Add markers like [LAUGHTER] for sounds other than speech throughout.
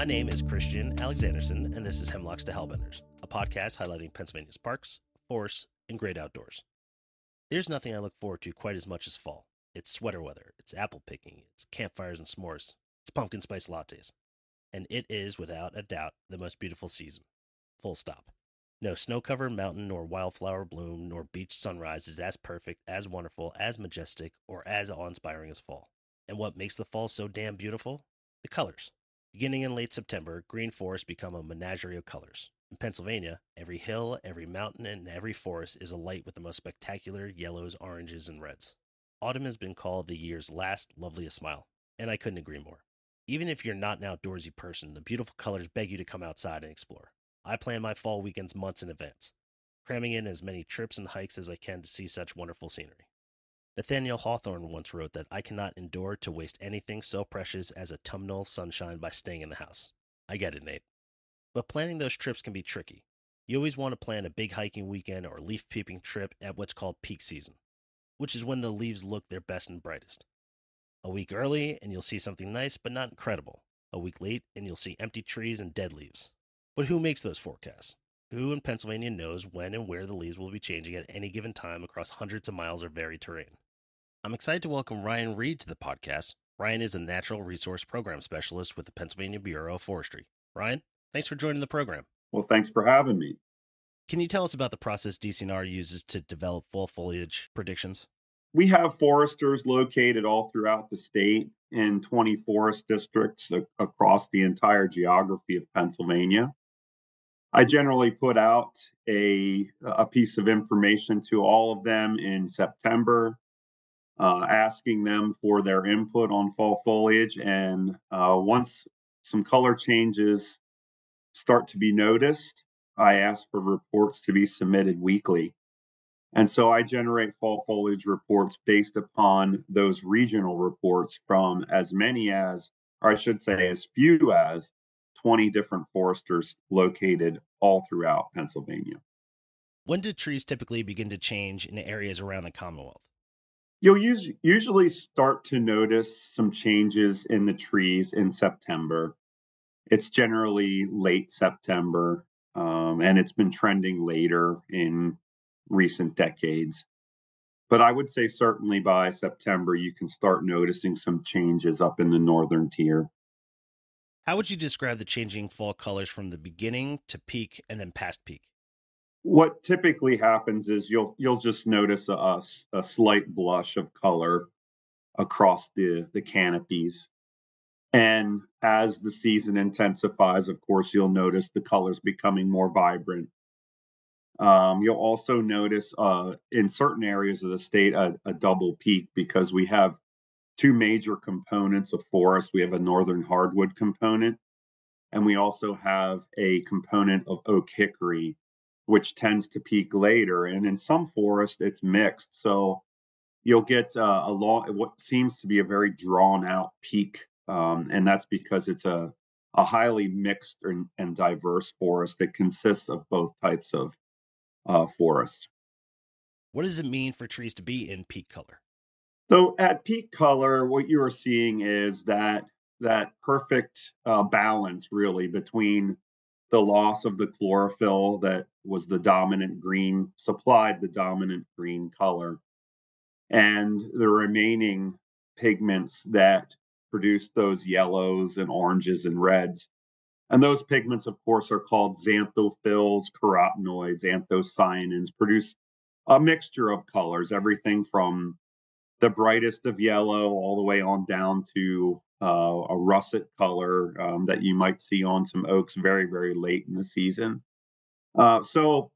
My name is Christian Alexandersen, and this is Hemlocks to Hellbenders, a podcast highlighting Pennsylvania's parks, forests, and great outdoors. There's nothing I look forward to quite as much as fall. It's sweater weather, it's apple picking, it's campfires and s'mores, it's pumpkin spice lattes. And it is, without a doubt, the most beautiful season. Full stop. No snow covered mountain, nor wildflower bloom, nor beach sunrise is as perfect, as wonderful, as majestic, or as awe inspiring as fall. And what makes the fall so damn beautiful? The colors. Beginning in late September, green forests become a menagerie of colors. In Pennsylvania, every hill, every mountain, and every forest is alight with the most spectacular yellows, oranges, and reds. Autumn has been called the year's last loveliest smile, and I couldn't agree more. Even if you're not an outdoorsy person, the beautiful colors beg you to come outside and explore. I plan my fall weekends months in advance, cramming in as many trips and hikes as I can to see such wonderful scenery. Nathaniel Hawthorne once wrote that I cannot endure to waste anything so precious as autumnal sunshine by staying in the house. I get it, Nate. But planning those trips can be tricky. You always want to plan a big hiking weekend or leaf peeping trip at what's called peak season, which is when the leaves look their best and brightest. A week early, and you'll see something nice but not incredible. A week late, and you'll see empty trees and dead leaves. But who makes those forecasts? Who in Pennsylvania knows when and where the leaves will be changing at any given time across hundreds of miles of varied terrain? I'm excited to welcome Ryan Reed to the podcast. Ryan is a natural resource program specialist with the Pennsylvania Bureau of Forestry. Ryan, thanks for joining the program. Well, thanks for having me. Can you tell us about the process DCNR uses to develop fall foliage predictions? We have foresters located all throughout the state in 20 forest districts across the entire geography of Pennsylvania. I generally put out a, a piece of information to all of them in September uh, asking them for their input on fall foliage. And uh, once some color changes start to be noticed, I ask for reports to be submitted weekly. And so I generate fall foliage reports based upon those regional reports from as many as, or I should say, as few as 20 different foresters located all throughout Pennsylvania. When do trees typically begin to change in areas around the Commonwealth? You'll use, usually start to notice some changes in the trees in September. It's generally late September, um, and it's been trending later in recent decades. But I would say certainly by September, you can start noticing some changes up in the northern tier. How would you describe the changing fall colors from the beginning to peak and then past peak? what typically happens is you'll you'll just notice a, a slight blush of color across the the canopies and as the season intensifies of course you'll notice the colors becoming more vibrant um, you'll also notice uh, in certain areas of the state a, a double peak because we have two major components of forest we have a northern hardwood component and we also have a component of oak hickory which tends to peak later. And in some forests, it's mixed. So you'll get uh, a long, what seems to be a very drawn out peak. Um, and that's because it's a, a highly mixed and, and, diverse forest that consists of both types of uh, forest. What does it mean for trees to be in peak color? So at peak color, what you are seeing is that that perfect uh, balance really between the loss of the chlorophyll that was the dominant green, supplied the dominant green color. And the remaining pigments that produce those yellows and oranges and reds. And those pigments, of course, are called xanthophylls, carotenoids, anthocyanins, produce a mixture of colors, everything from the brightest of yellow all the way on down to uh, a russet color um, that you might see on some oaks very, very late in the season. Uh, so,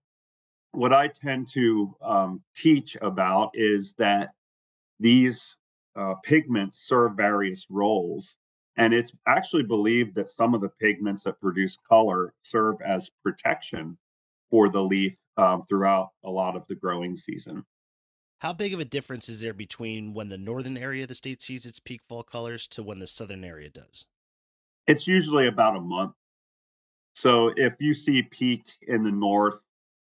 what I tend to um, teach about is that these uh, pigments serve various roles. And it's actually believed that some of the pigments that produce color serve as protection for the leaf um, throughout a lot of the growing season. How big of a difference is there between when the northern area of the state sees its peak fall colors to when the southern area does? It's usually about a month. So if you see peak in the north,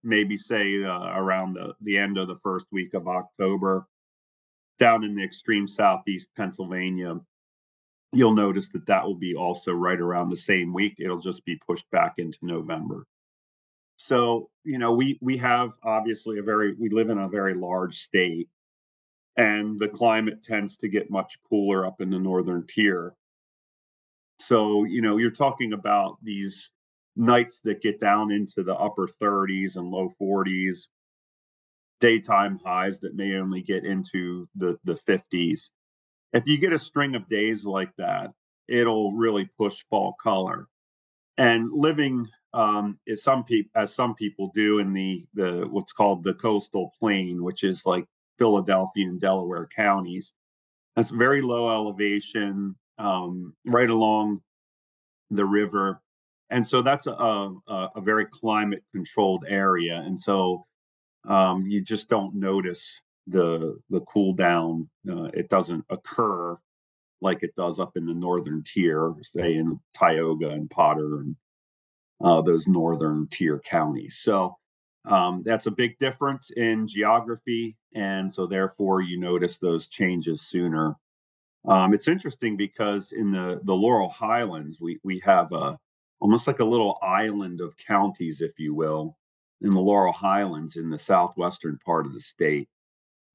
maybe say uh, around the, the end of the first week of October, down in the extreme southeast Pennsylvania, you'll notice that that will be also right around the same week. It'll just be pushed back into November. So, you know, we we have obviously a very we live in a very large state and the climate tends to get much cooler up in the northern tier. So, you know, you're talking about these nights that get down into the upper 30s and low 40s, daytime highs that may only get into the the 50s. If you get a string of days like that, it'll really push fall color. And living um, is some people, as some people do in the the what's called the coastal plain, which is like Philadelphia and Delaware counties. That's very low elevation, um, right along the river, and so that's a a, a very climate controlled area, and so um, you just don't notice the the cool down. Uh, it doesn't occur like it does up in the northern tier, say in Tioga and Potter and uh, those northern tier counties. So um, that's a big difference in geography, and so therefore you notice those changes sooner. Um, it's interesting because in the the Laurel Highlands we we have a almost like a little island of counties, if you will, in the Laurel Highlands in the southwestern part of the state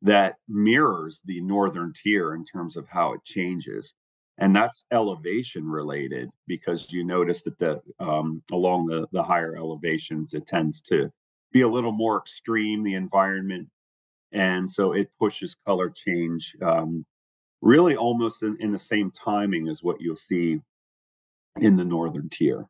that mirrors the northern tier in terms of how it changes and that's elevation related because you notice that the um, along the the higher elevations it tends to be a little more extreme the environment. And so it pushes color change um, really almost in, in the same timing as what you'll see in the northern tier.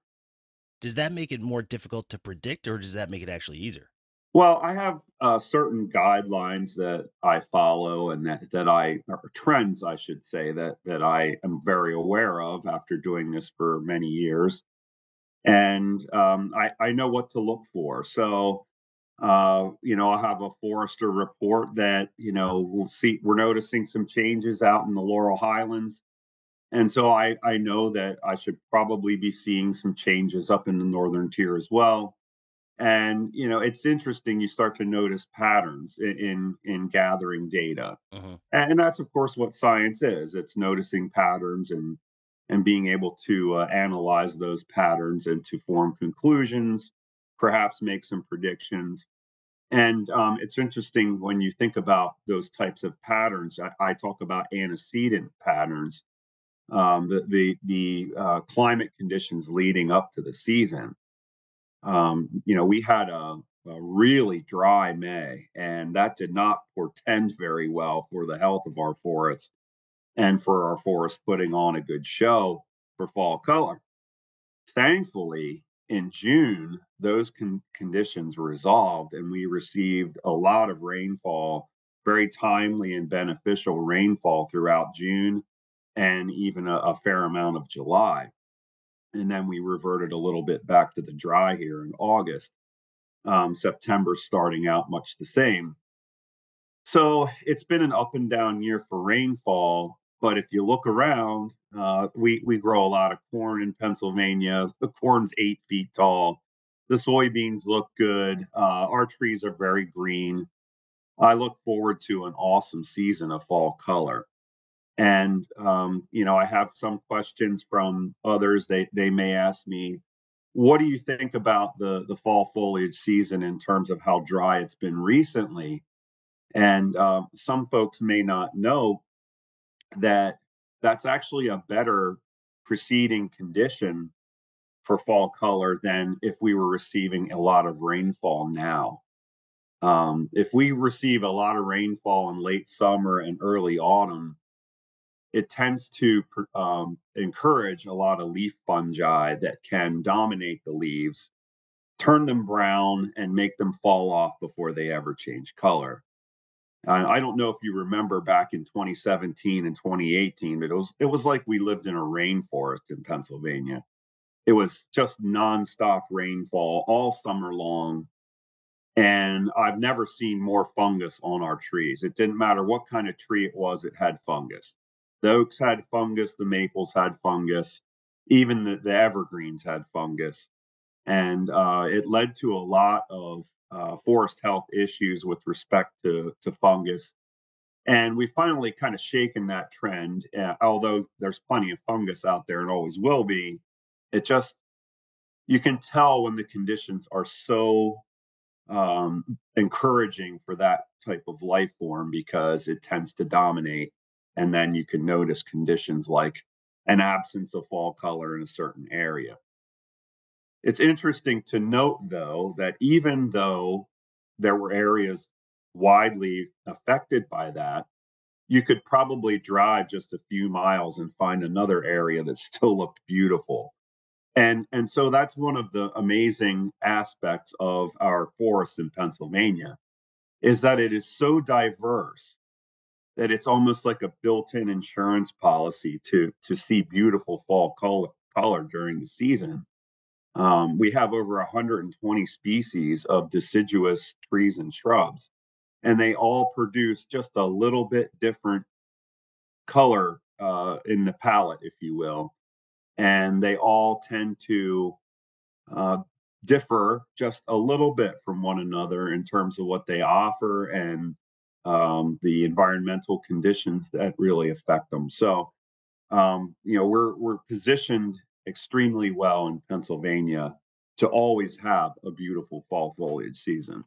Does that make it more difficult to predict or does that make it actually easier well, I have uh, certain guidelines that I follow, and that that I or trends, I should say, that that I am very aware of after doing this for many years, and um, I I know what to look for. So, uh, you know, I have a forester report that you know we'll see we're noticing some changes out in the Laurel Highlands, and so I I know that I should probably be seeing some changes up in the northern tier as well and you know it's interesting you start to notice patterns in in, in gathering data. Mhm. and that's of course what science is. It's noticing patterns and and being able to uh, analyze those patterns and to form conclusions perhaps make some predictions. And um, it's interesting when you think about those types of patterns i, I talk about antecedent patterns um, the the the uh, climate conditions leading up to the season um, you know, we had a, a really dry May, and that did not portend very well for the health of our forests and for our forests putting on a good show for fall color. Thankfully, in June, those con- conditions resolved, and we received a lot of rainfall, very timely and beneficial rainfall throughout June and even a, a fair amount of July and then we reverted a little bit back to the dry here in August. Um, September starting out much the same. So it's been an up and down year for rainfall. But if you look around, uh, we we grow a lot of corn in Pennsylvania. The corn's eight feet tall. The soybeans look good. Uh, our trees are very green. I look forward to an awesome season of fall color and um, you know i have some questions from others. They they may ask me what do you think about the the fall foliage season in terms of how dry it's been recently? And um, some folks may not know that that's actually a better preceding condition for fall color than if we were receiving a lot of rainfall now. Um, if we receive a lot of rainfall in late summer and early autumn it tends to um, encourage a lot of leaf fungi that can dominate the leaves, turn them brown, and make them fall off before they ever change color. Uh, I don't know if you remember back in 2017 and 2018, but it was it was like we lived in a rainforest in Pennsylvania. It was just nonstop rainfall all summer long. And I've never seen more fungus on our trees. It didn't matter what kind of tree it was, it had fungus. The oaks had fungus, the maples had fungus, even the, the evergreens had fungus. And uh, it led to a lot of uh, forest health issues with respect to, to fungus. And we finally kind of shaken that trend. Uh, although there's plenty of fungus out there and always will be, it just you can tell when the conditions are so um, encouraging for that type of life form because it tends to dominate. And then you can notice conditions like an absence of fall color in a certain area. It's interesting to note, though, that even though there were areas widely affected by that, you could probably drive just a few miles and find another area that [LAUGHS] still looked beautiful. And and so that's one of the amazing aspects of our forest in Pennsylvania is that it is so diverse that it's almost like a built-in insurance policy to to see beautiful fall color, color during the season. Um, we have over 120 species of deciduous trees and shrubs, and they all produce just a little bit different color uh, in the palette, if you will. And they all tend to uh, differ just a little bit from one another in terms of what they offer and um, the environmental conditions that really affect them. So, um, you know, we're we're positioned extremely well in Pennsylvania to always have a beautiful fall foliage season.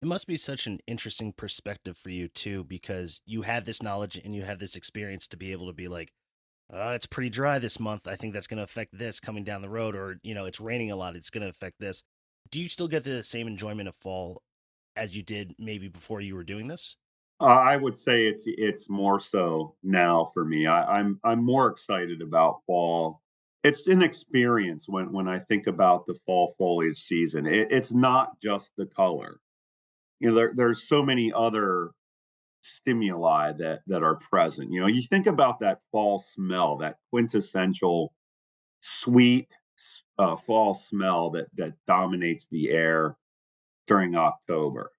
It must be such an interesting perspective for you too, because you have this knowledge and you have this experience to be able to be like, uh, it's pretty dry this month. I think that's going to affect this coming down the road, or you know, it's raining a lot. It's going to affect this. Do you still get the same enjoyment of fall as you did maybe before you were doing this? Uh, I would say it's it's more so now for me. I, I'm I'm more excited about fall it's an experience when when I think about the fall foliage season. It, it's not just the color. You know, there, there's so many other stimuli that that are present. You know, you think about that fall smell, that quintessential sweet uh, fall smell that that dominates the air during October.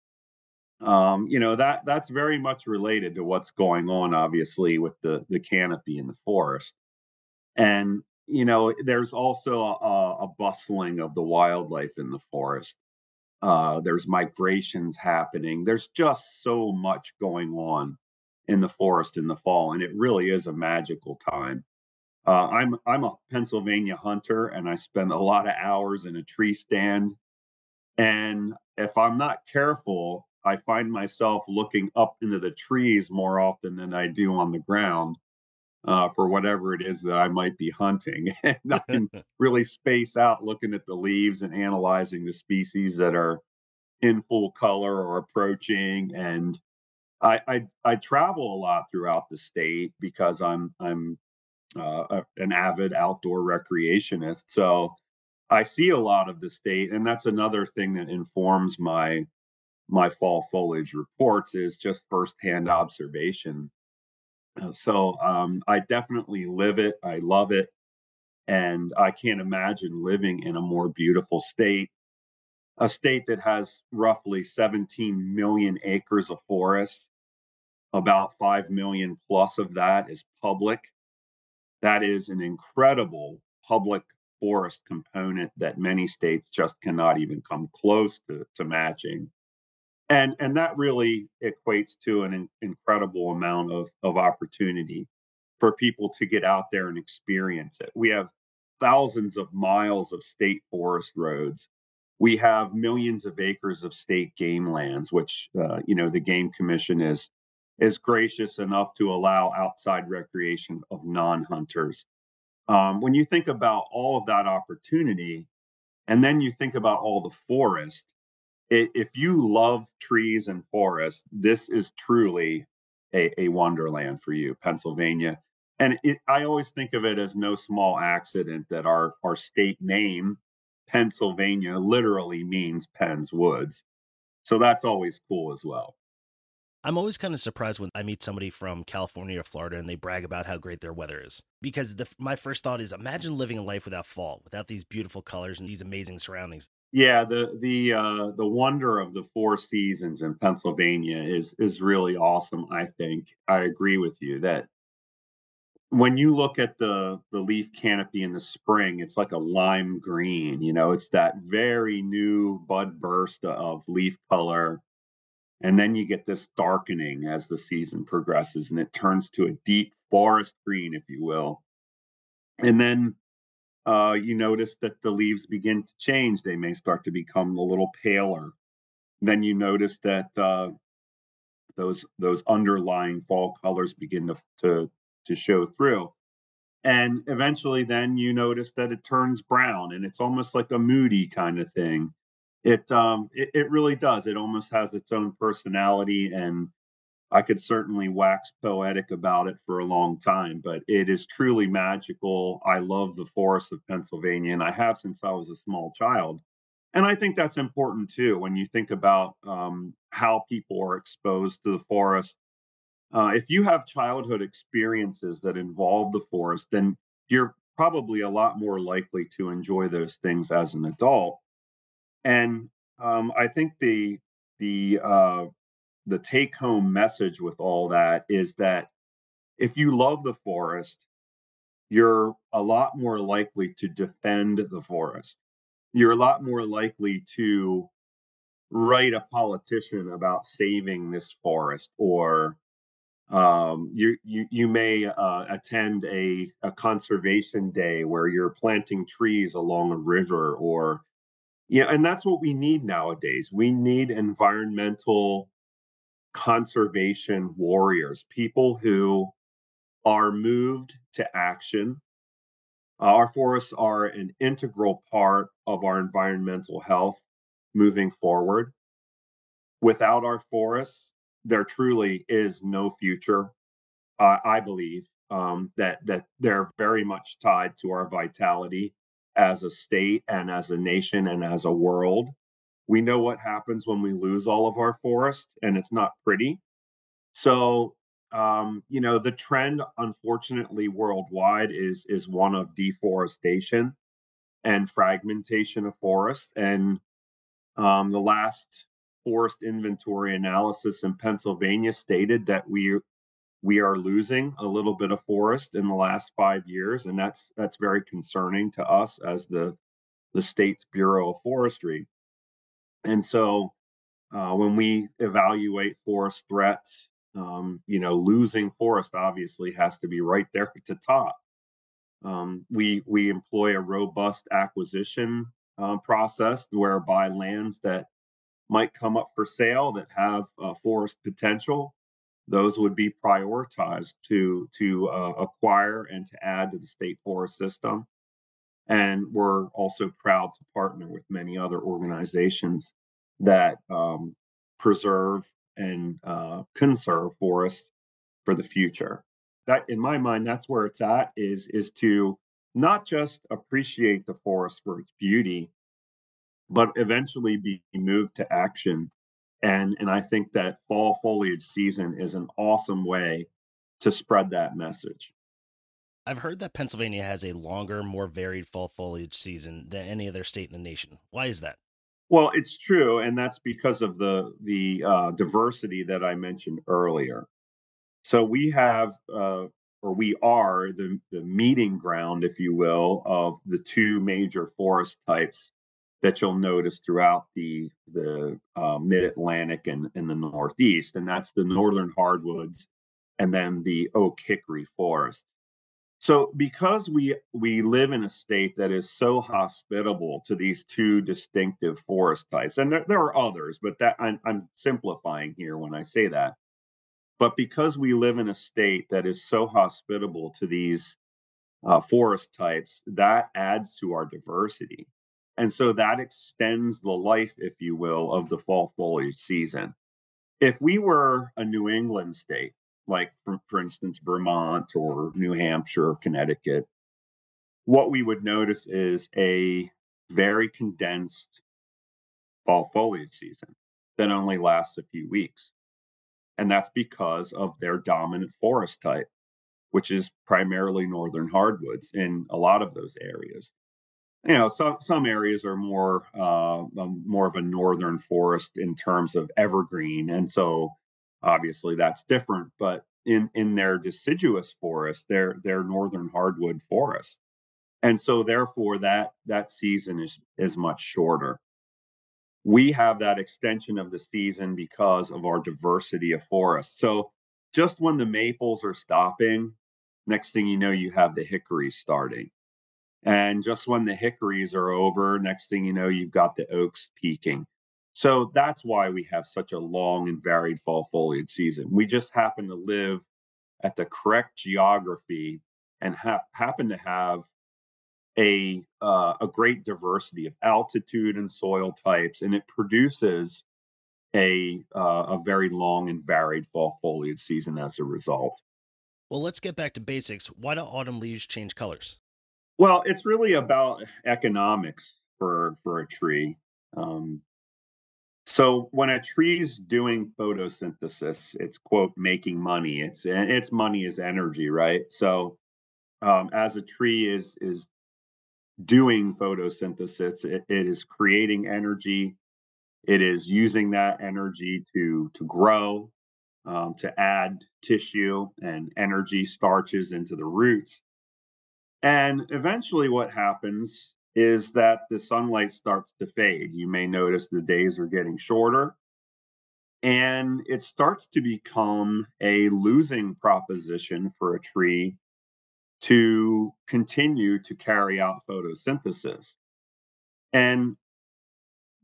Um, you know that that's very much related to what's going on, obviously, with the the canopy in the forest. And you know, there's also a, a bustling of the wildlife in the forest. Uh, there's migrations happening. There's just so much going on in the forest in the fall, and it really is a magical time. Uh, I'm I'm a Pennsylvania hunter, and I spend a lot of hours in a tree stand. And if I'm not careful, I find myself looking up into the trees more often than I do on the ground uh, for whatever it is that I might be hunting. [LAUGHS] and I can [LAUGHS] really space out looking at the leaves and analyzing the species that are in full color or approaching. And I, I, I travel a lot throughout the state because I'm I'm uh, an avid outdoor recreationist. So I see a lot of the state, and that's another thing that informs my my fall foliage reports is just firsthand observation uh, so um, I definitely live it. I love it. And I can't imagine living in a more beautiful state, a state that has roughly 17 million acres of forest. About 5 million plus of that is public. That is an incredible public forest component that many states just cannot even come close to, to matching. And and that really equates to an in, incredible amount of of opportunity for people to get out there and experience it. We have thousands of miles of state forest roads. We have millions of acres of state game lands which uh, you know the game commission is is gracious enough to allow outside recreation of non-hunters um, when you think about all of that opportunity and then you think about all the forest if you love trees and forests, this is truly a, a wonderland for you, Pennsylvania. And it, I always think of it as no small accident that our, our state name, Pennsylvania, literally means Penn's Woods. So that's always cool as well. I'm always kind of surprised when I meet somebody from California or Florida and they brag about how great their weather is. Because the, my first thought is imagine living a life without fall, without these beautiful colors and these amazing surroundings. Yeah, the the uh, the wonder of the four seasons in Pennsylvania is is really awesome. I think I agree with you that when you look at the the leaf canopy in the spring, it's like a lime green. You know, it's that very new bud burst of leaf color And then you get this darkening as the season progresses and it turns to a deep forest green, if you will. And then uh, you notice that the leaves begin to change. They may start to become a little paler. Then you notice that uh, those those underlying fall colors begin to, to to show through. And eventually, then you notice that it turns brown, and it's almost like a moody kind of thing. It um, it, it really does. It almost has its own personality, and I could certainly wax poetic about it for a long time, but it is truly magical. I love the forests of Pennsylvania, and I have since I was a small child. And I think that's important too when you think about um, how people are exposed to the forest. Uh, if you have childhood experiences that involve the forest, then you're probably a lot more likely to enjoy those things as an adult. And um, I think the the uh, the take home message with all that is that if you love the forest, you're a lot more likely to defend the forest. You're a lot more likely to write a politician about saving this forest or um, you, you you may uh, attend a, a conservation day where you're planting trees along a river or yeah and that's what we need nowadays we need environmental conservation warriors, people who are moved to action. Our forests are an integral part of our environmental health moving forward. Without our forests, there truly is no future. Uh, I believe um, that that they're very much tied to our vitality as a state and as a nation and as a world. We know what happens when we lose all of our forest, and it's not pretty. So, um, you know, the trend, unfortunately, worldwide is is one of deforestation and fragmentation of forests. And um, the last forest inventory analysis in Pennsylvania stated that we we are losing a little bit of forest in the last five years, and that's that's very concerning to us as the the state's Bureau of Forestry. And so uh, when we evaluate forest threats, um, you know, losing forest obviously has to be right there at the top. Um, we we employ a robust acquisition uh, process whereby lands that might come up for sale that have uh, forest potential, those would be prioritized to to uh, acquire and to add to the state forest system. And we're also proud to partner with many other organizations that um, preserve and uh, conserve forests for the future. That, in my mind, that's where it's at. Is is to not just appreciate the forest for its beauty, but eventually be moved to action. And and I think that fall foliage season is an awesome way to spread that message. I've heard that Pennsylvania has a longer, more varied fall foliage season than any other state in the nation. Why is that? Well, it's true, and that's because of the the uh, diversity that I mentioned earlier. So we have, uh, or we are, the the meeting ground, if you will, of the two major forest types that you'll notice throughout the the uh, Mid Atlantic and in the Northeast, and that's the northern hardwoods, and then the oak hickory forest. So because we we live in a state that is so hospitable to these two distinctive forest types, and there, there are others, but that I'm, I'm simplifying here when I say that. But because we live in a state that is so hospitable to these uh, forest types, that adds to our diversity. And so that extends the life, if you will, of the fall foliage season. If we were a New England state, like for, for instance Vermont or New Hampshire or Connecticut, what we would notice is a very condensed fall foliage season that only lasts a few weeks. And that's because of their dominant forest type, which is primarily northern hardwoods in a lot of those areas. You know, some some areas are more uh, more of a northern forest in terms of evergreen, and so obviously that's different but in in their deciduous forest their their northern hardwood forest and so therefore that that season is is much shorter we have that extension of the season because of our diversity of forests. So just when the maples are stopping, next thing you know, you have the hickories starting. And just when the hickories are over, next thing you know, you've got the oaks peaking. So that's why we have such a long and varied fall foliage season. We just happen to live at the correct geography and ha- happen to have a uh, a great diversity of altitude and soil types, and it produces a uh, a very long and varied fall foliage season as a result. Well, let's get back to basics. Why do autumn leaves change colors? Well, it's really about economics for for a tree. Um, so when a tree's doing photosynthesis, it's quote making money. It's its money is energy, right? So um, as a tree is is doing photosynthesis, it, it is creating energy. It is using that energy to to grow, um, to add tissue and energy starches into the roots. And eventually, what happens is that the sunlight starts to fade. You may notice the days are getting shorter. And it starts to become a losing proposition for a tree to continue to carry out photosynthesis. And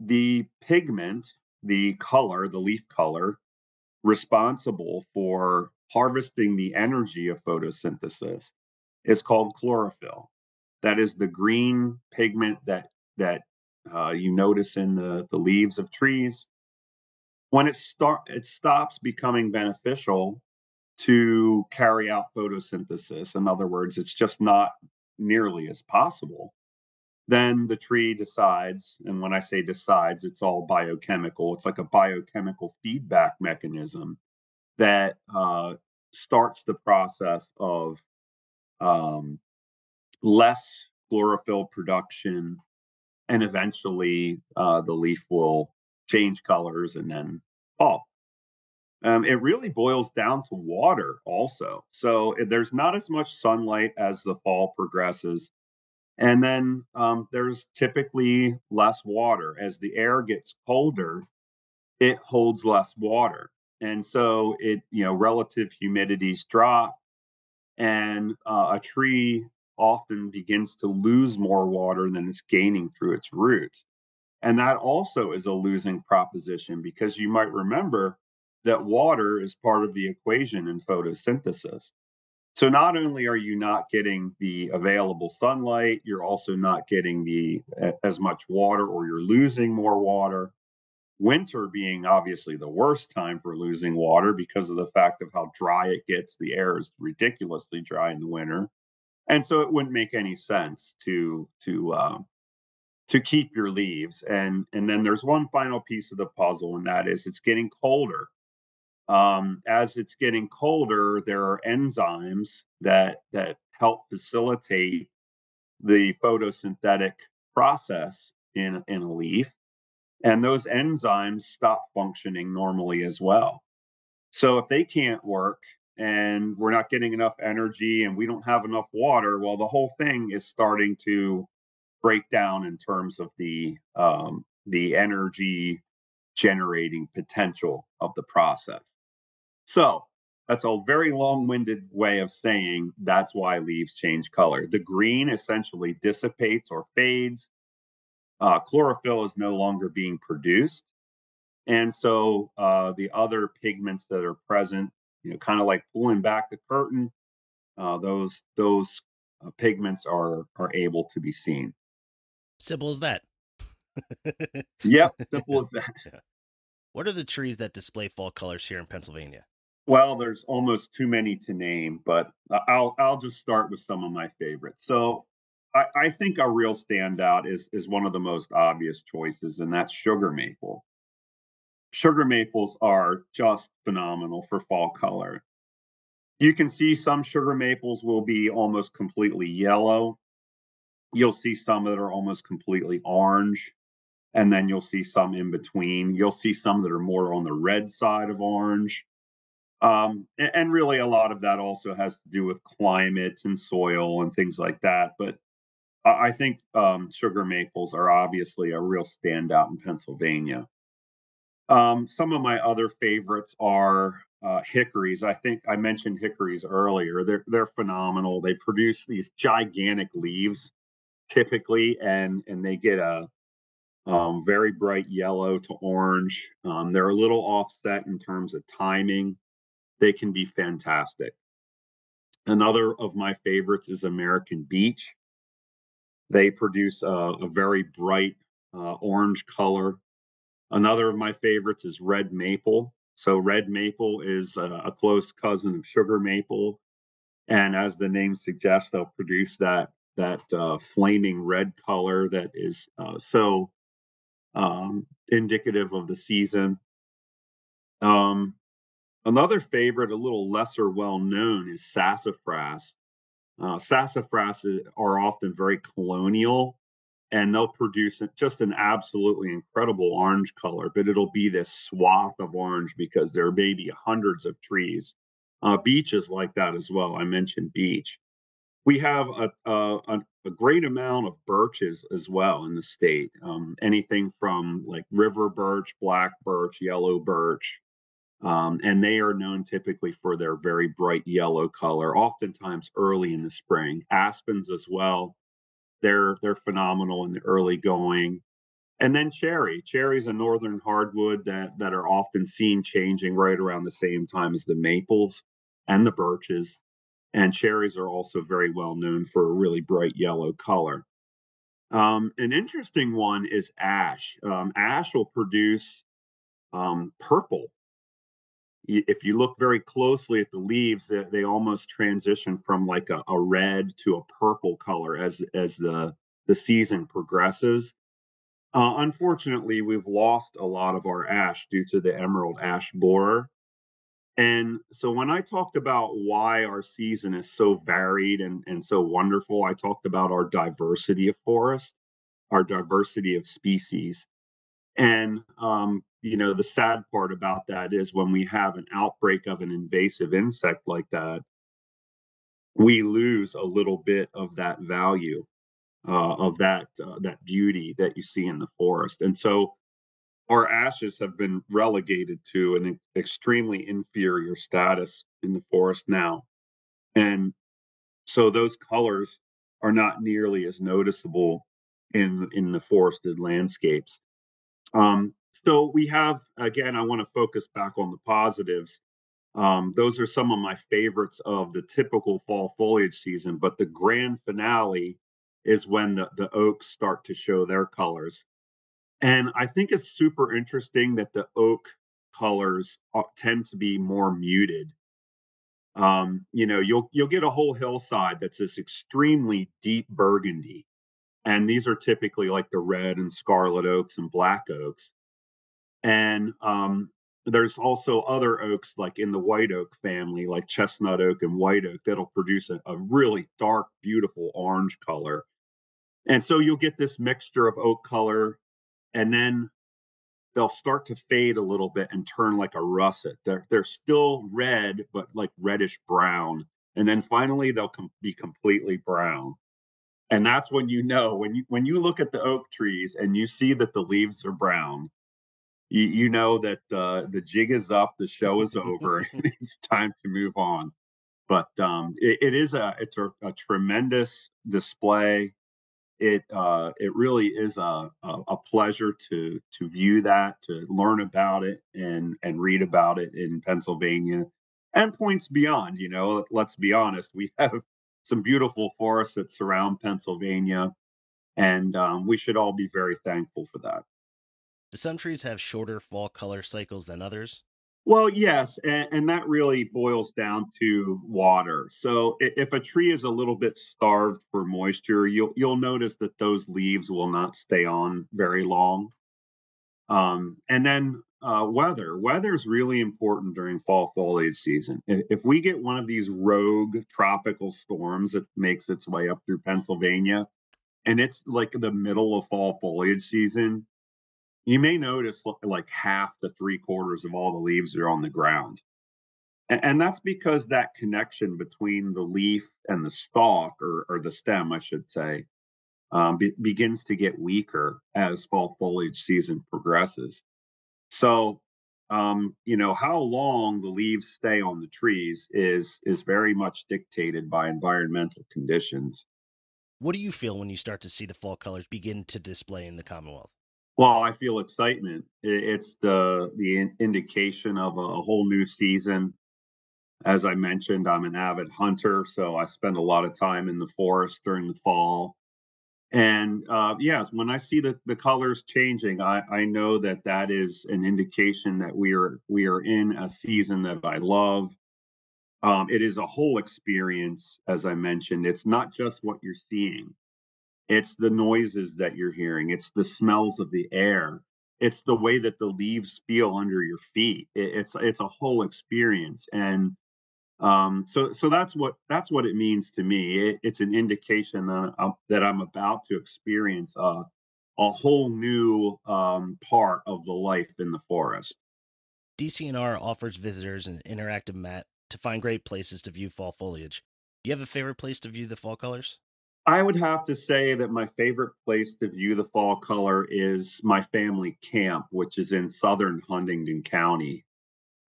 the pigment, the color, the leaf color, responsible for harvesting the energy of photosynthesis is called chlorophyll. That is the green pigment that that uh, you notice in the, the leaves of trees. When it start it stops becoming beneficial to carry out photosynthesis, in other words, it's just not nearly as possible, then the tree decides, and when I say decides, it's all biochemical. It's like a biochemical feedback mechanism that uh, starts the process of um, less chlorophyll production, and eventually uh, the leaf will change colors and then fall. Um, it really boils down to water also. So eh, there's not as much sunlight as the fall progresses. And then um, there's typically less water. As the air gets colder, it holds less water. And so it, you know, relative humidities drop, and uh, a tree often begins to lose more water than it's gaining through its roots. And that also is a losing proposition because you might remember that water is part of the equation in photosynthesis. So not only are you not getting the available sunlight, you're also not getting the as much water or you're losing more water. Winter being obviously the worst time for losing water because of the fact of how dry it gets. The air is ridiculously dry in the winter. And so it wouldn't make any sense to to uh, to keep your leaves. And and then there's one final piece of the puzzle, and that is it's getting colder um, as it's getting colder, there are enzymes that that help facilitate the photosynthetic process in in a leaf, and those enzymes stop functioning normally as well. So if they can't work and we're not getting enough energy and we don't have enough water, well, the whole thing is starting to break down in terms of the um, the energy generating potential of the process. So that's a very long winded way of saying that's why leaves change color. The green essentially dissipates or fades. Uh, chlorophyll is no longer being produced. And so uh, the other pigments that are present, you know, kind of like pulling back the curtain, uh, those those uh, pigments are are able to be seen. Simple as that. yep, [LAUGHS] simple as that. Yeah. What are the trees that display fall colors here in Pennsylvania? Well, there's almost too many to name, but I'll I'll just start with some of my favorites. So I, I think a real standout is is one of the most obvious choices, and that's sugar maple. Sugar maples are just phenomenal for fall color. You can see some sugar maples will be almost completely yellow. You'll see some that are almost completely orange, and then you'll see some in between. You'll see some that are more on the red side of orange um, and, and, really, a lot of that also has to do with climate and soil and things like that. But I think um, sugar maples are obviously a real standout in Pennsylvania. Um, some of my other favorites are uh, hickories. I think I mentioned hickories earlier. They're they're phenomenal. They produce these gigantic leaves typically, and and they get a um, very bright yellow to orange. Um, they're a little offset in terms of timing. They can be fantastic. Another of my favorites is American Beech. They produce a, a very bright uh, orange color. Another of my favorites is red maple. So red maple is a, a close cousin of sugar maple, and as the name suggests, they'll produce that that uh, flaming red color that is uh, so um, indicative of the season. Um, another favorite, a little lesser well known, is sassafras. Uh, sassafras are often very colonial and they'll produce just an absolutely incredible orange color, but it'll be this swath of orange because there may be hundreds of trees. Uh, like that as well. I mentioned beech. We have a, a, a great amount of birches as well in the state. Um, anything from like river birch, black birch, yellow birch, um, and they are known typically for their very bright yellow color, oftentimes early in the spring. Aspens as well. They're they're phenomenal in the early going. And then cherry. Cherry is a northern hardwood that that are often seen changing right around the same time as the maples and the birches. And cherries are also very well known for a really bright yellow color. Um, an interesting one is ash. Um, ash will produce um, purple if you look very closely at the leaves, they, they almost transition from like a, a, red to a purple color as as the the season progresses. Uh, unfortunately, we've lost a lot of our ash due to the emerald ash borer. And so when I talked about why our season is so varied and, and so wonderful, I talked about our diversity of forest, our diversity of species. And um, you know, the sad part about that is when we have an outbreak of an invasive insect like that, we lose a little bit of that value, uh, of that uh, that beauty that you see in the forest. And so, our ashes have been relegated to an extremely inferior status in the forest now, and so those colors are not nearly as noticeable in in the forested landscapes. Um, so we have again, I want to focus back on the positives. Um, those are some of my favorites of the typical fall foliage season, but the grand finale is when the, the oaks start to show their colors. And I think it's super interesting that the oak colors tend to be more muted. Um, you know, you'll you'll get a whole hillside that's this extremely deep burgundy, and these are typically like the red and scarlet oaks and black oaks. And um, there's also other oaks like in the white oak family, like chestnut oak and white oak, that'll produce a, a really dark, beautiful orange color. And so you'll get this mixture of oak color, and then they'll start to fade a little bit and turn like a russet. They're they're still red, but like reddish brown. And then finally they'll com- be completely brown. And that's when you know when you when you look at the oak trees and you see that the leaves are brown, you, you know that uh, the jig is up, the show is over, [LAUGHS] [LAUGHS] it's time to move on. But um, it, it is a it's a, a tremendous display. It uh, it really is a, a, a pleasure to to view that, to learn about it, and and read about it in Pennsylvania and points beyond. You know, let's be honest, we [LAUGHS] have some beautiful forests that surround Pennsylvania, and um, we should all be very thankful for that. Do some trees have shorter fall color cycles than others? Well, yes, and, and, that really boils down to water. So if a tree is a little bit starved for moisture, you'll you'll notice that those leaves will not stay on very long. Um, and then uh, weather. Weather is really important during fall foliage season. If, if we get one of these rogue tropical storms that makes its way up through Pennsylvania, and it's like the middle of fall foliage season, you may notice like half to three quarters of all the leaves are on the ground. And, that's because that connection between the leaf and the stalk, or, or the stem, I should say, um, be- begins to get weaker as fall foliage season progresses. So, um, you know, how long the leaves stay on the trees is is very much dictated by environmental conditions. What do you feel when you start to see the fall colors begin to display in the Commonwealth? Well, I feel excitement. It's the the indication of a whole new season. As I mentioned, I'm an avid hunter, so I spend a lot of time in the forest during the fall. And uh, yes, when I see the, the colors changing, I, I know that that is an indication that we are we are in a season that I love. Um, it is a whole experience, as I mentioned. It's not just what you're seeing; it's the noises that you're hearing. It's the smells of the air. It's the way that the leaves feel under your feet. It, it's it's a whole experience, and um, so so that's what that's what it means to me. It, it's an indication that I'm, that I'm about to experience a a whole new um, part of the life in the forest. DCNR offers visitors an interactive map to find great places to view fall foliage. Do you have a favorite place to view the fall colors? I would have to say that my favorite place to view the fall color is my family camp, which is in southern Huntingdon County.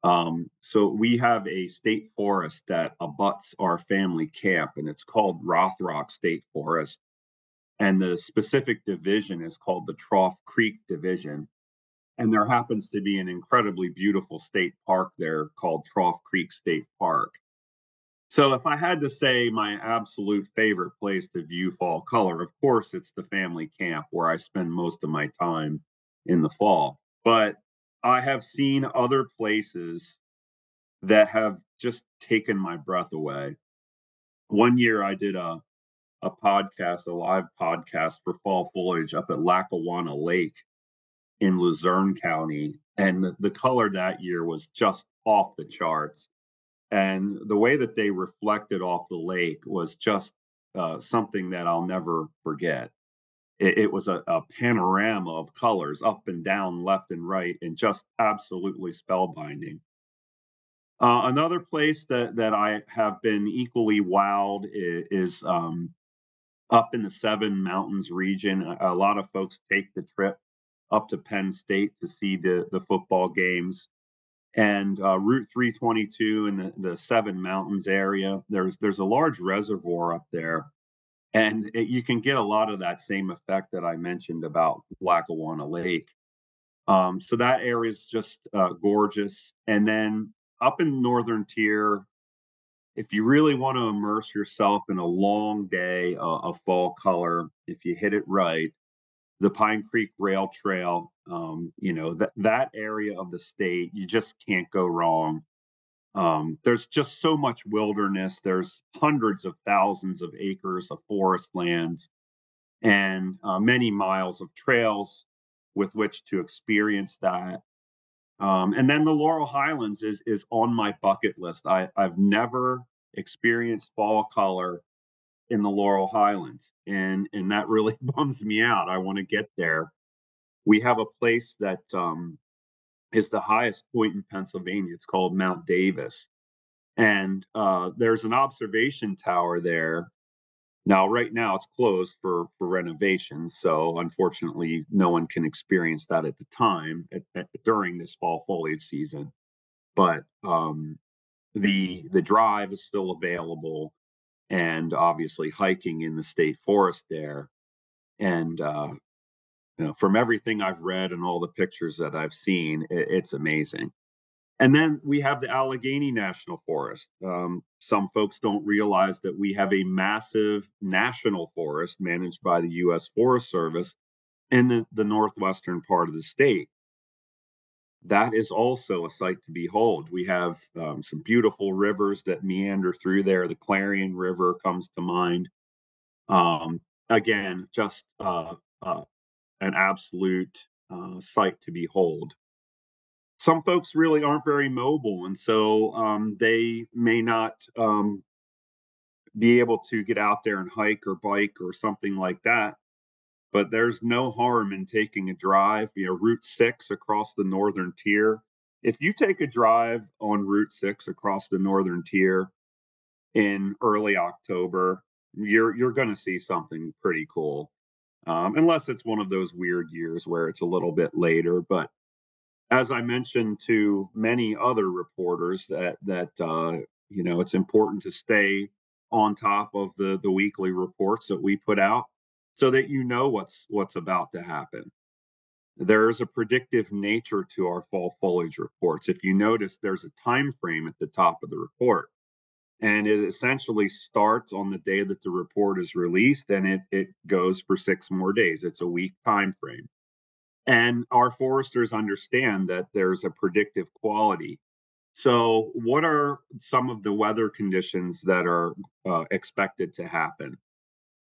Um, so we have a state forest that abuts our family camp, and it's called Rothrock State Forest. And the specific division is called the Trough Creek Division. And there happens to be an incredibly beautiful state park there called Trough Creek State Park. So if I had to say my absolute favorite place to view fall color, of course it's the family camp where I spend most of my time in the fall. But I have seen other places that have just taken my breath away. One year I did a a podcast, a live podcast for fall foliage up at Lackawanna Lake in Luzerne County. And the, the color that year was just off the charts. And the way that they reflected off the lake was just uh, something that I'll never forget it, it was a, a, panorama of colors up and down, left and right, and just absolutely spellbinding. Uh, another place that that I have been equally wowed is, is um, up in the Seven Mountains region. A, a, lot of folks take the trip up to Penn State to see the the football games. And uh, Route 322 in the, the Seven Mountains area, there's there's a large reservoir up there and it, you can get a lot of that same effect that I mentioned about Lackawanna Lake. Um, so that area is just uh, gorgeous. And then up in northern tier, if you really want to immerse yourself in a long day uh, of fall color, if you hit it right, the Pine Creek Rail Trail, um, you know that that area of the state, you just can't go wrong. Um, there's just so much wilderness. There's hundreds of thousands of acres of forest lands and uh, many miles of trails with which to experience that. Um, and then the Laurel Highlands is is on my bucket list. I, I've never experienced fall color in the Laurel Highlands, and and that really [LAUGHS] bums me out. I want to get there. We have a place that um, is the highest point in Pennsylvania. It's called Mount Davis. And uh, there's an observation tower there. Now, right now, it's closed for, for renovations. So, unfortunately, no one can experience that at the time at, at, during this fall foliage season. But um, the the drive is still available, and obviously hiking in the state forest there. And uh, you know, from everything I've read and all the pictures that I've seen, it, it's amazing. And then we have the Allegheny National Forest. Um, some folks don't realize that we have a massive national forest managed by the U.S. Forest Service in the, the northwestern part of the state. That is also a sight to behold. We have um, some beautiful rivers that meander through there. The Clarion River comes to mind. Um, again, just uh, uh, an absolute uh, sight to behold. Some folks really aren't very mobile, and so um, they may not um, be able to get out there and hike or bike or something like that. But there's no harm in taking a drive, you know, Route 6 across the northern tier. If you take a drive on Route 6 across the northern tier in early October, you're you're going to see something pretty cool um, unless it's one of those weird years where it's a little bit later. But as I mentioned to many other reporters, that that uh, you know it's important to stay on top of the the weekly reports that we put out so that you know what's what's about to happen. There's a predictive nature to our fall foliage reports. If you notice, there's a time frame at the top of the report and it essentially starts on the day that the report is released and it, it goes for six more days it's a week time frame and our foresters understand that there's a predictive quality so what are some of the weather conditions that are uh, expected to happen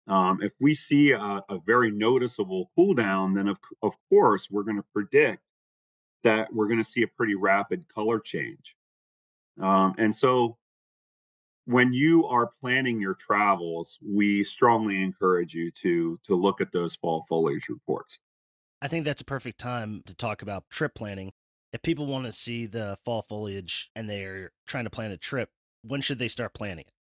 um, if we see a, a, very noticeable cool down then of, of course we're going to predict that we're going to see a pretty rapid color change um, and so when you are planning your travels, we strongly encourage you to to look at those fall foliage reports. I think that's a perfect time to talk about trip planning. If people want to see the fall foliage and they're trying to plan a trip, when should they start planning it?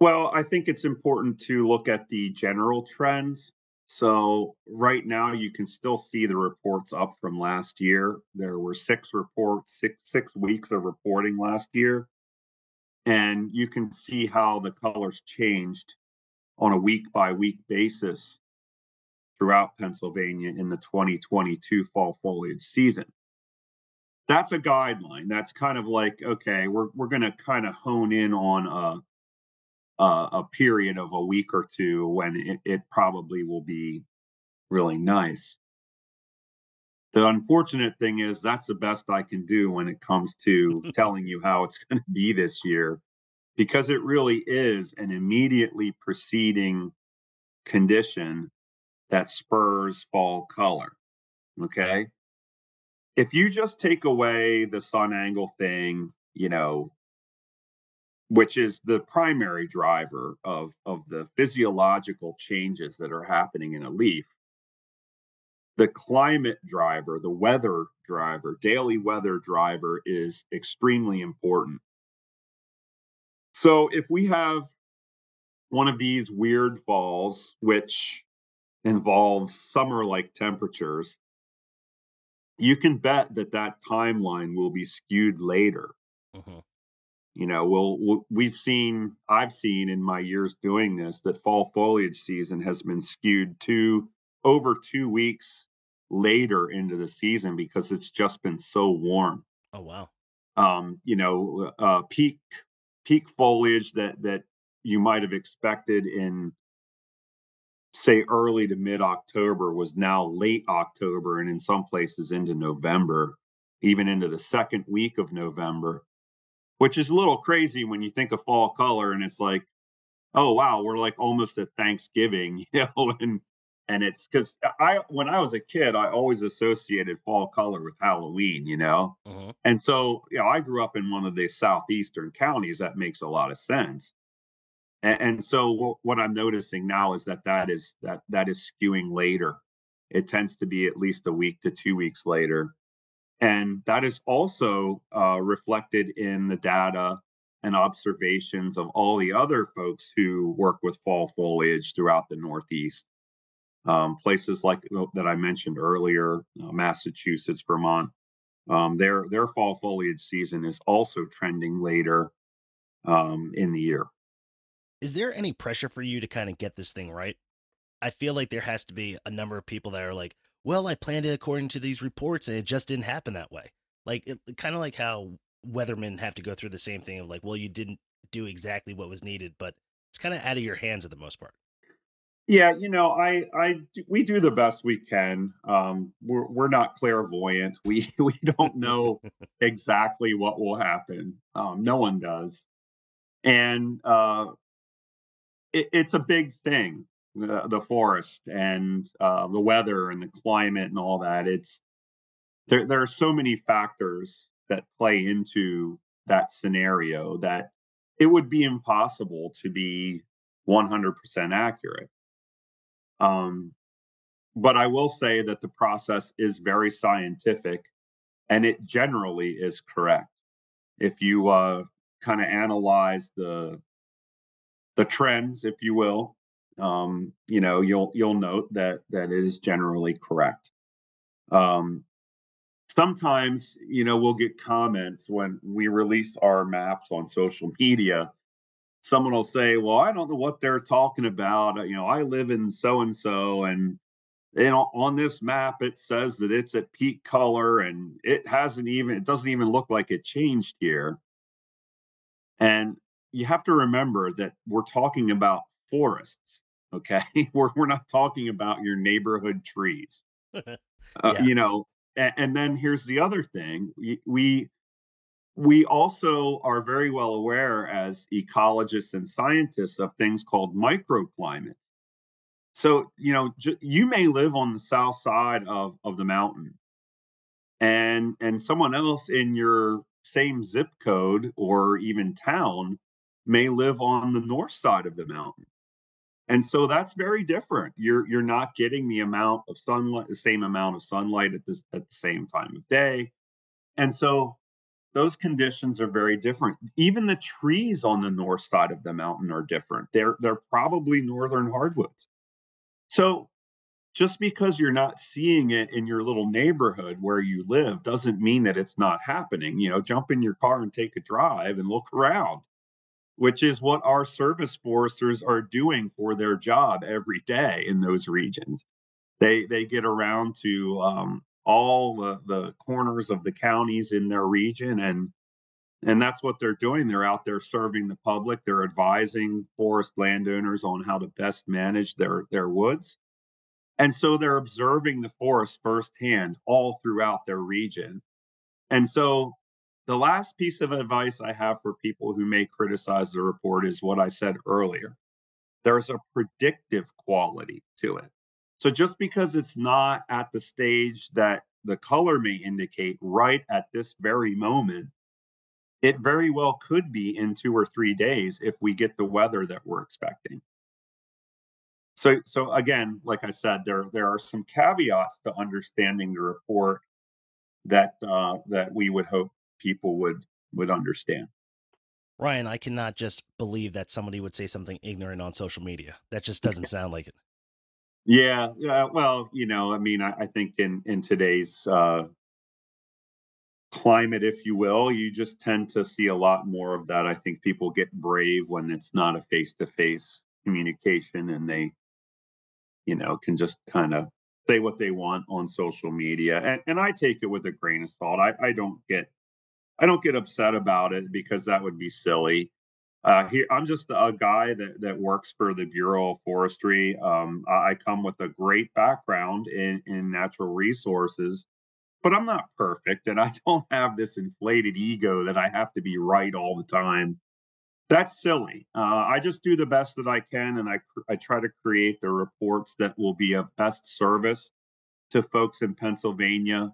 Well, I think it's important to look at the general trends. So, right now, you can still see the reports up from last year. There were six reports, six, six weeks of reporting last year and you can see how the colors changed on a week by week basis throughout Pennsylvania in the 2022 fall foliage season. That's a guideline. That's kind of like okay, we're we're going to kind of hone in on a, a, a period of a week or two when it, it probably will be really nice. The unfortunate thing is that's the best I can do when it comes to mm-hmm. telling you how it's [LAUGHS] going to be this year, because it really is an immediately preceding condition that spurs fall color. Okay. If you just take away the sun angle thing, you know, which is the primary driver of, of the physiological changes that are happening in a leaf, the climate driver, the weather driver, daily weather driver is extremely important. So if we have one of these weird falls, which involves summer like temperatures, you can bet that that timeline will be skewed later. Mm-hmm. You know, we'll, we've seen, I've seen in my years doing this that fall foliage season has been skewed to over two weeks later into the season because it's just been so warm. Oh wow. Um, you know, uh, peak peak foliage that that you might have expected in say early to mid October was now late October and in some places into November, even into the second week of November, which is a little crazy when you think of fall color and it's like, oh wow, we're like almost at Thanksgiving, [LAUGHS] you know, and and it's because I when I was a kid, I always associated fall color with Halloween, you know, mm-hmm. and so you know I grew up in one of the southeastern counties. That makes a lot of sense, and, and so w- what I'm noticing now is that that is that that is skewing later. It tends to be at least a week to two weeks later, and that is also uh, reflected in the data and observations of all the other folks who work with fall foliage throughout the Northeast um, places like that I mentioned earlier, uh, Massachusetts, Vermont, um, their their fall foliage season is also trending later um, in the year. Is there any pressure for you to kind of get this thing right? I feel like there has to be a number of people that are like, "Well, I planned it according to these reports, and it just didn't happen that way." Like, it, kind of like how weathermen have to go through the same thing of like, "Well, you didn't do exactly what was needed," but it's kind of out of your hands at the most part. Yeah, you know, I, I, we do the best we can. Um, we're we're not clairvoyant. [LAUGHS] We we don't know [LAUGHS] exactly what will happen. Um, no one does, and uh, it, it's a big thing. The, the forest and uh, the weather and the climate and all that. It's there. There are so many factors that play into that scenario that it would be impossible to be 100% accurate. Um, but I will say that the process is very scientific and it generally is correct. If you uh, kind of analyze the the trends, if you will, um, you know, you'll you'll note that that it is generally correct. Um, sometimes, you know, we'll get comments when we release our maps on social media. Someone will say, "Well, I don't know what they're talking about. You know, I live in so and so, and you know, on this map it says that it's at peak color, and it hasn't even. It doesn't even look like it changed here." And you have to remember that we're talking about forests Okay. [LAUGHS] we're, we're not talking about your neighborhood trees. [LAUGHS] uh. You know, and, and, then here's the other thing we, we also are very well aware as ecologists and scientists of things called microclimate. So, you know, j- you may live on the south side of, of the mountain and and someone else in your same zip code or even town may live on the north side of the mountain and so that's very different. You're you're not getting the amount of sunlight the same amount of sunlight at this at the same time of day. And so those conditions are very different. Even the trees on the north side of the mountain are different. They're they're probably northern hardwoods. So just because you're not seeing it in your little neighborhood where you live doesn't mean that it's not happening. You know jump in your car and take a drive and look around which is what our service foresters are doing for their job every day in those regions. They they get around to um, all the, the corners of the counties in their region and and that's what they're doing. They're out there serving the public. They're advising forest landowners on how to best manage their their woods. And so they're observing the forest firsthand all throughout their region. And so the last piece of advice I have for people who may criticize the report is what I said earlier. There's a predictive quality to it. So just because it's not at the stage that the color may indicate right at this very moment, it very well could be in two or three days if we get the weather that we're expecting. So, so again, like I said, there there are some caveats to understanding the report that uh, that we would hope people would would understand. Ryan, I cannot just believe that somebody would say something ignorant on social media. That just doesn't [LAUGHS] sound like it. Yeah, yeah. Well, you know, I mean, I, I think in in today's uh, climate, if you will, you just tend to see a lot more of that. I think people get brave when it's not a face to face communication, and they, you know, can just kind of say what they want on social media. And and I take it with a grain of salt. I I don't get I don't get upset about it because that would be silly. Uh, here, I'm just a guy that that works for the Bureau of Forestry. Um, I come with a great background in in natural resources, but I'm not perfect, and [LAUGHS] I don't have this inflated ego that I have to be right all the time. That's silly. Uh, I just do the best that I can, and I I try to create the reports that will be of best service to folks in Pennsylvania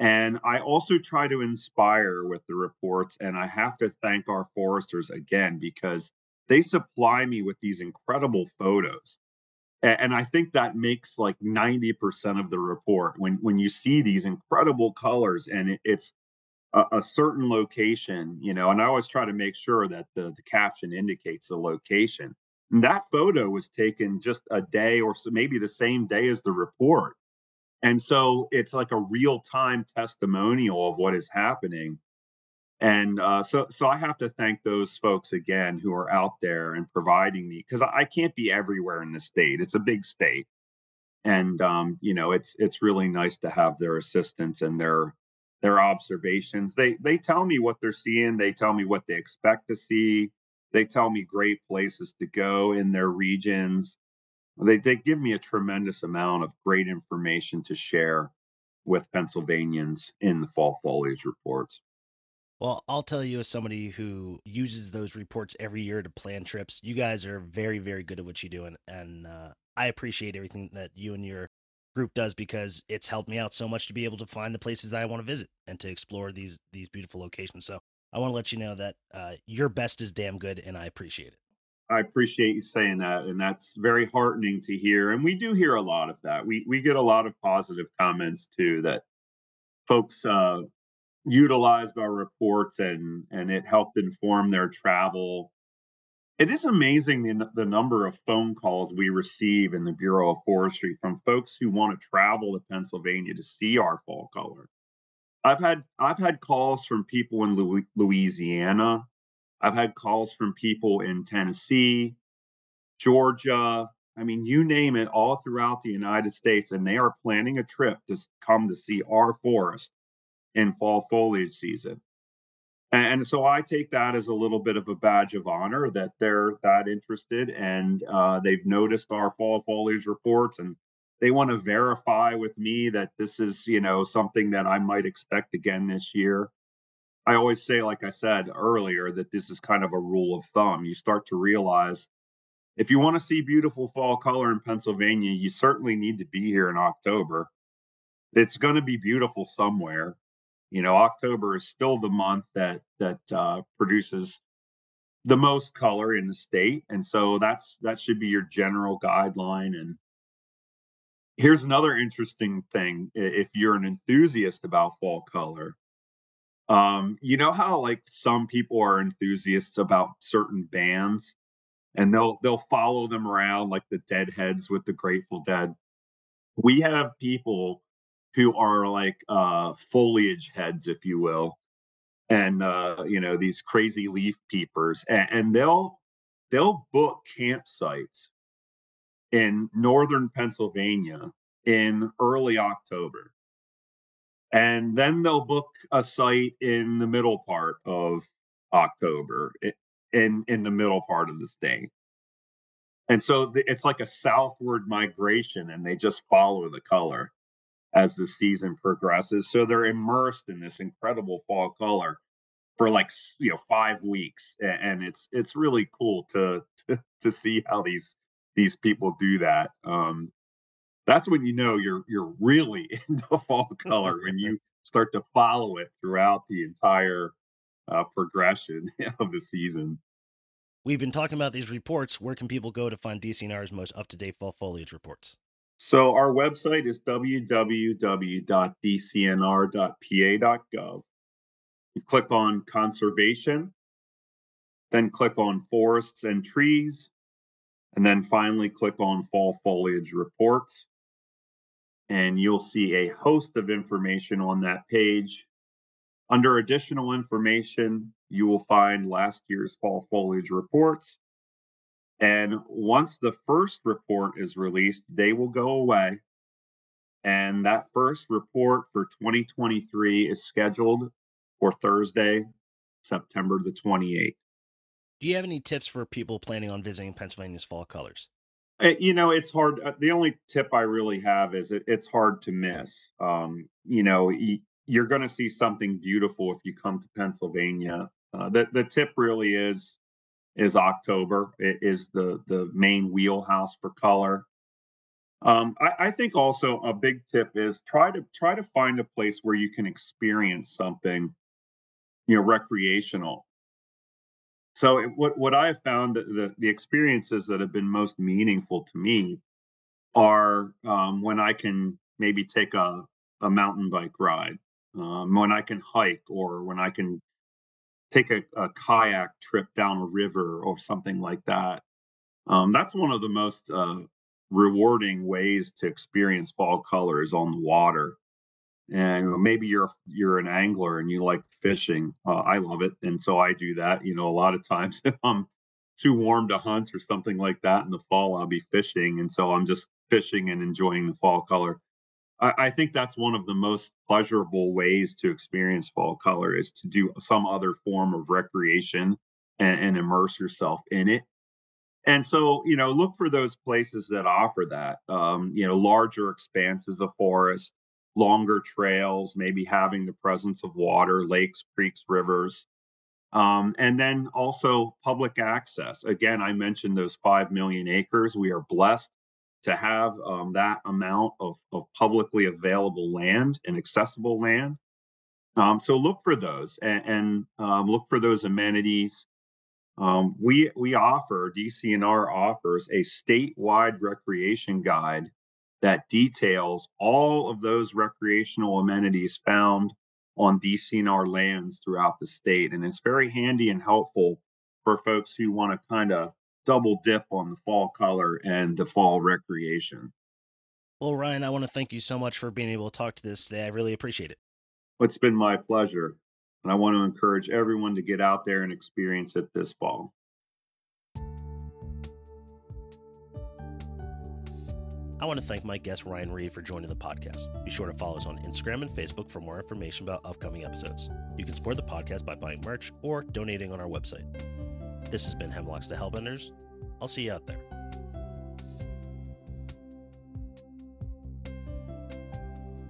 and I also try to inspire with the reports. And I have to thank our foresters again because they supply me with these incredible photos. And I think that makes like 90% of the report when, when you see these incredible colors and it's a, a certain location, you know, and I always try to make sure that the, the caption indicates the location. And that photo was taken just a day or so, maybe the same day as the report and so it's like a real time testimonial of what is happening. And uh, so, so I have to thank those folks again who are out there and providing me because I can't be everywhere in the state. It's a big state, and um, you know, it's it's really nice to have their assistance and their their observations. They they tell me what they're seeing. They tell me what they expect to see. They tell me great places to go in their regions. They they give me a tremendous amount of great information to share with Pennsylvanians in the fall foliage reports. Well, I'll tell you as somebody who uses those reports every year to plan trips, you guys are very, very good at what you do. doing. And uh, I appreciate everything that you and your group does because it's helped me out so much to be able to find the places that I want to visit and to explore these these beautiful locations. So I want to let you know that uh, your best is damn good, and I appreciate it. I appreciate you saying that, and that's very heartening to hear. And we do hear a lot of that. We we get a lot of positive comments too that folks uh, utilized our reports and and it helped inform their travel. It is amazing the, the number of phone calls we receive in the Bureau of Forestry from folks who want to travel to Pennsylvania to see our fall color. I've had I've had calls from people in Louisiana. I've had calls from people in Tennessee, Georgia. I mean, you name it, all throughout the United States, and they are planning a trip to come to see our forest in fall foliage season. And so I take that as a little bit of a badge of honor that they're that interested and uh, they've noticed our fall foliage reports and they want to verify with me that this is, you know, something that I might expect again this year. I always say, like I said earlier, that this is kind of a rule of thumb. You start to realize if you want to see beautiful fall color in Pennsylvania, you certainly need to be here in October. It's going to be beautiful somewhere. You know, October is still the month that that uh, produces the most color in the state, and so that's that should be your general guideline. And here's another interesting thing: if you're an enthusiast about fall color, um, you know how like some people are enthusiasts about certain bands, and they'll they'll follow them around like the Deadheads with the Grateful Dead. We have people who are like uh, foliage heads, if you will, and uh, you know these crazy leaf peepers, and, and they'll they'll book campsites in northern Pennsylvania in early October. And then they'll book a site in the middle part of October in in the middle part of the state. And so it's like a southward migration and they just follow the color as the season progresses. So they're immersed in this incredible fall color for like you know five weeks, and it's it's really cool to [LAUGHS] to, to see how these these people do that. Um, that's when you know you're you're really [LAUGHS] into fall color when [LAUGHS] you start to follow it throughout the entire uh, progression [LAUGHS] of the season. We've been talking about these reports. Where can people go to find DCNR's most up to date fall foliage reports? So our website is www.dcnr.pa.gov. You click on conservation, then click on forests and trees, and then finally click on fall foliage reports. And you'll see a host of information on that page. Under additional information, you will find last year's fall foliage reports and once the first report is released, they will go away. And that first report for 2023 is scheduled for Thursday, September the 28th. Do you have any tips for people planning on visiting Pennsylvania's fall colors? Eh, you know, it's hard. Uh, the only tip I really have is it, it's hard to miss. Um, you know, you're going to see something beautiful if you come to Pennsylvania. Uh, the the tip really is is October. It is the the main wheelhouse for color. Um, I, I, think also a big tip is try to try to find a place where you can experience something, you know, recreational. So it, what what I have found the the experiences that have been most meaningful to me are um, when I can maybe take a a mountain bike ride, um, when I can hike, or when I can take a, a kayak trip down a river or something like that. Um, that's one of the most uh, rewarding ways to experience fall colors on the water. And maybe you're you're an angler and you like fishing. Uh, I love it, and so I do that. You know, a lot of times [LAUGHS] if I'm too warm to hunt or something like that in the fall, I'll be fishing, and so I'm just fishing and enjoying the fall color. I, I think that's one of the most pleasurable ways to experience fall color is to do some other form of recreation and, and immerse yourself in it. And so, you know, look for those places that offer that. Um, you know, larger expanses of forest, longer trails, maybe having the presence of water, lakes, creeks, rivers. Um, and then also public access. Again, I mentioned those 5 million acres. We are blessed to have um, that amount of, of publicly available land and accessible land. Um, so look for those and, and um, look for those amenities. Um, we we offer DCNR offers a statewide recreation guide that details all of those recreational amenities found on DCNR lands throughout the state, and it's very handy and helpful for folks who want to kind of double dip on the fall color and the fall recreation. Well, Ryan, I want to thank you so much for being able to talk to this today. I really appreciate it. It's been my pleasure. And I want to encourage everyone to get out there and experience it this fall. I want to thank my guest Ryan Reed for joining the podcast. Be sure to follow us on Instagram and Facebook for more information about upcoming episodes. You can support the podcast by buying merch or donating on our website. This has been Hemlocks to Hellbenders. I'll see you out there.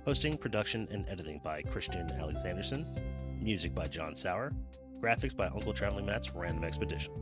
Hosting, production, and editing by Christian Alexandersen. Music by John Sauer. Graphics by Uncle Traveling Matt's Random Expedition.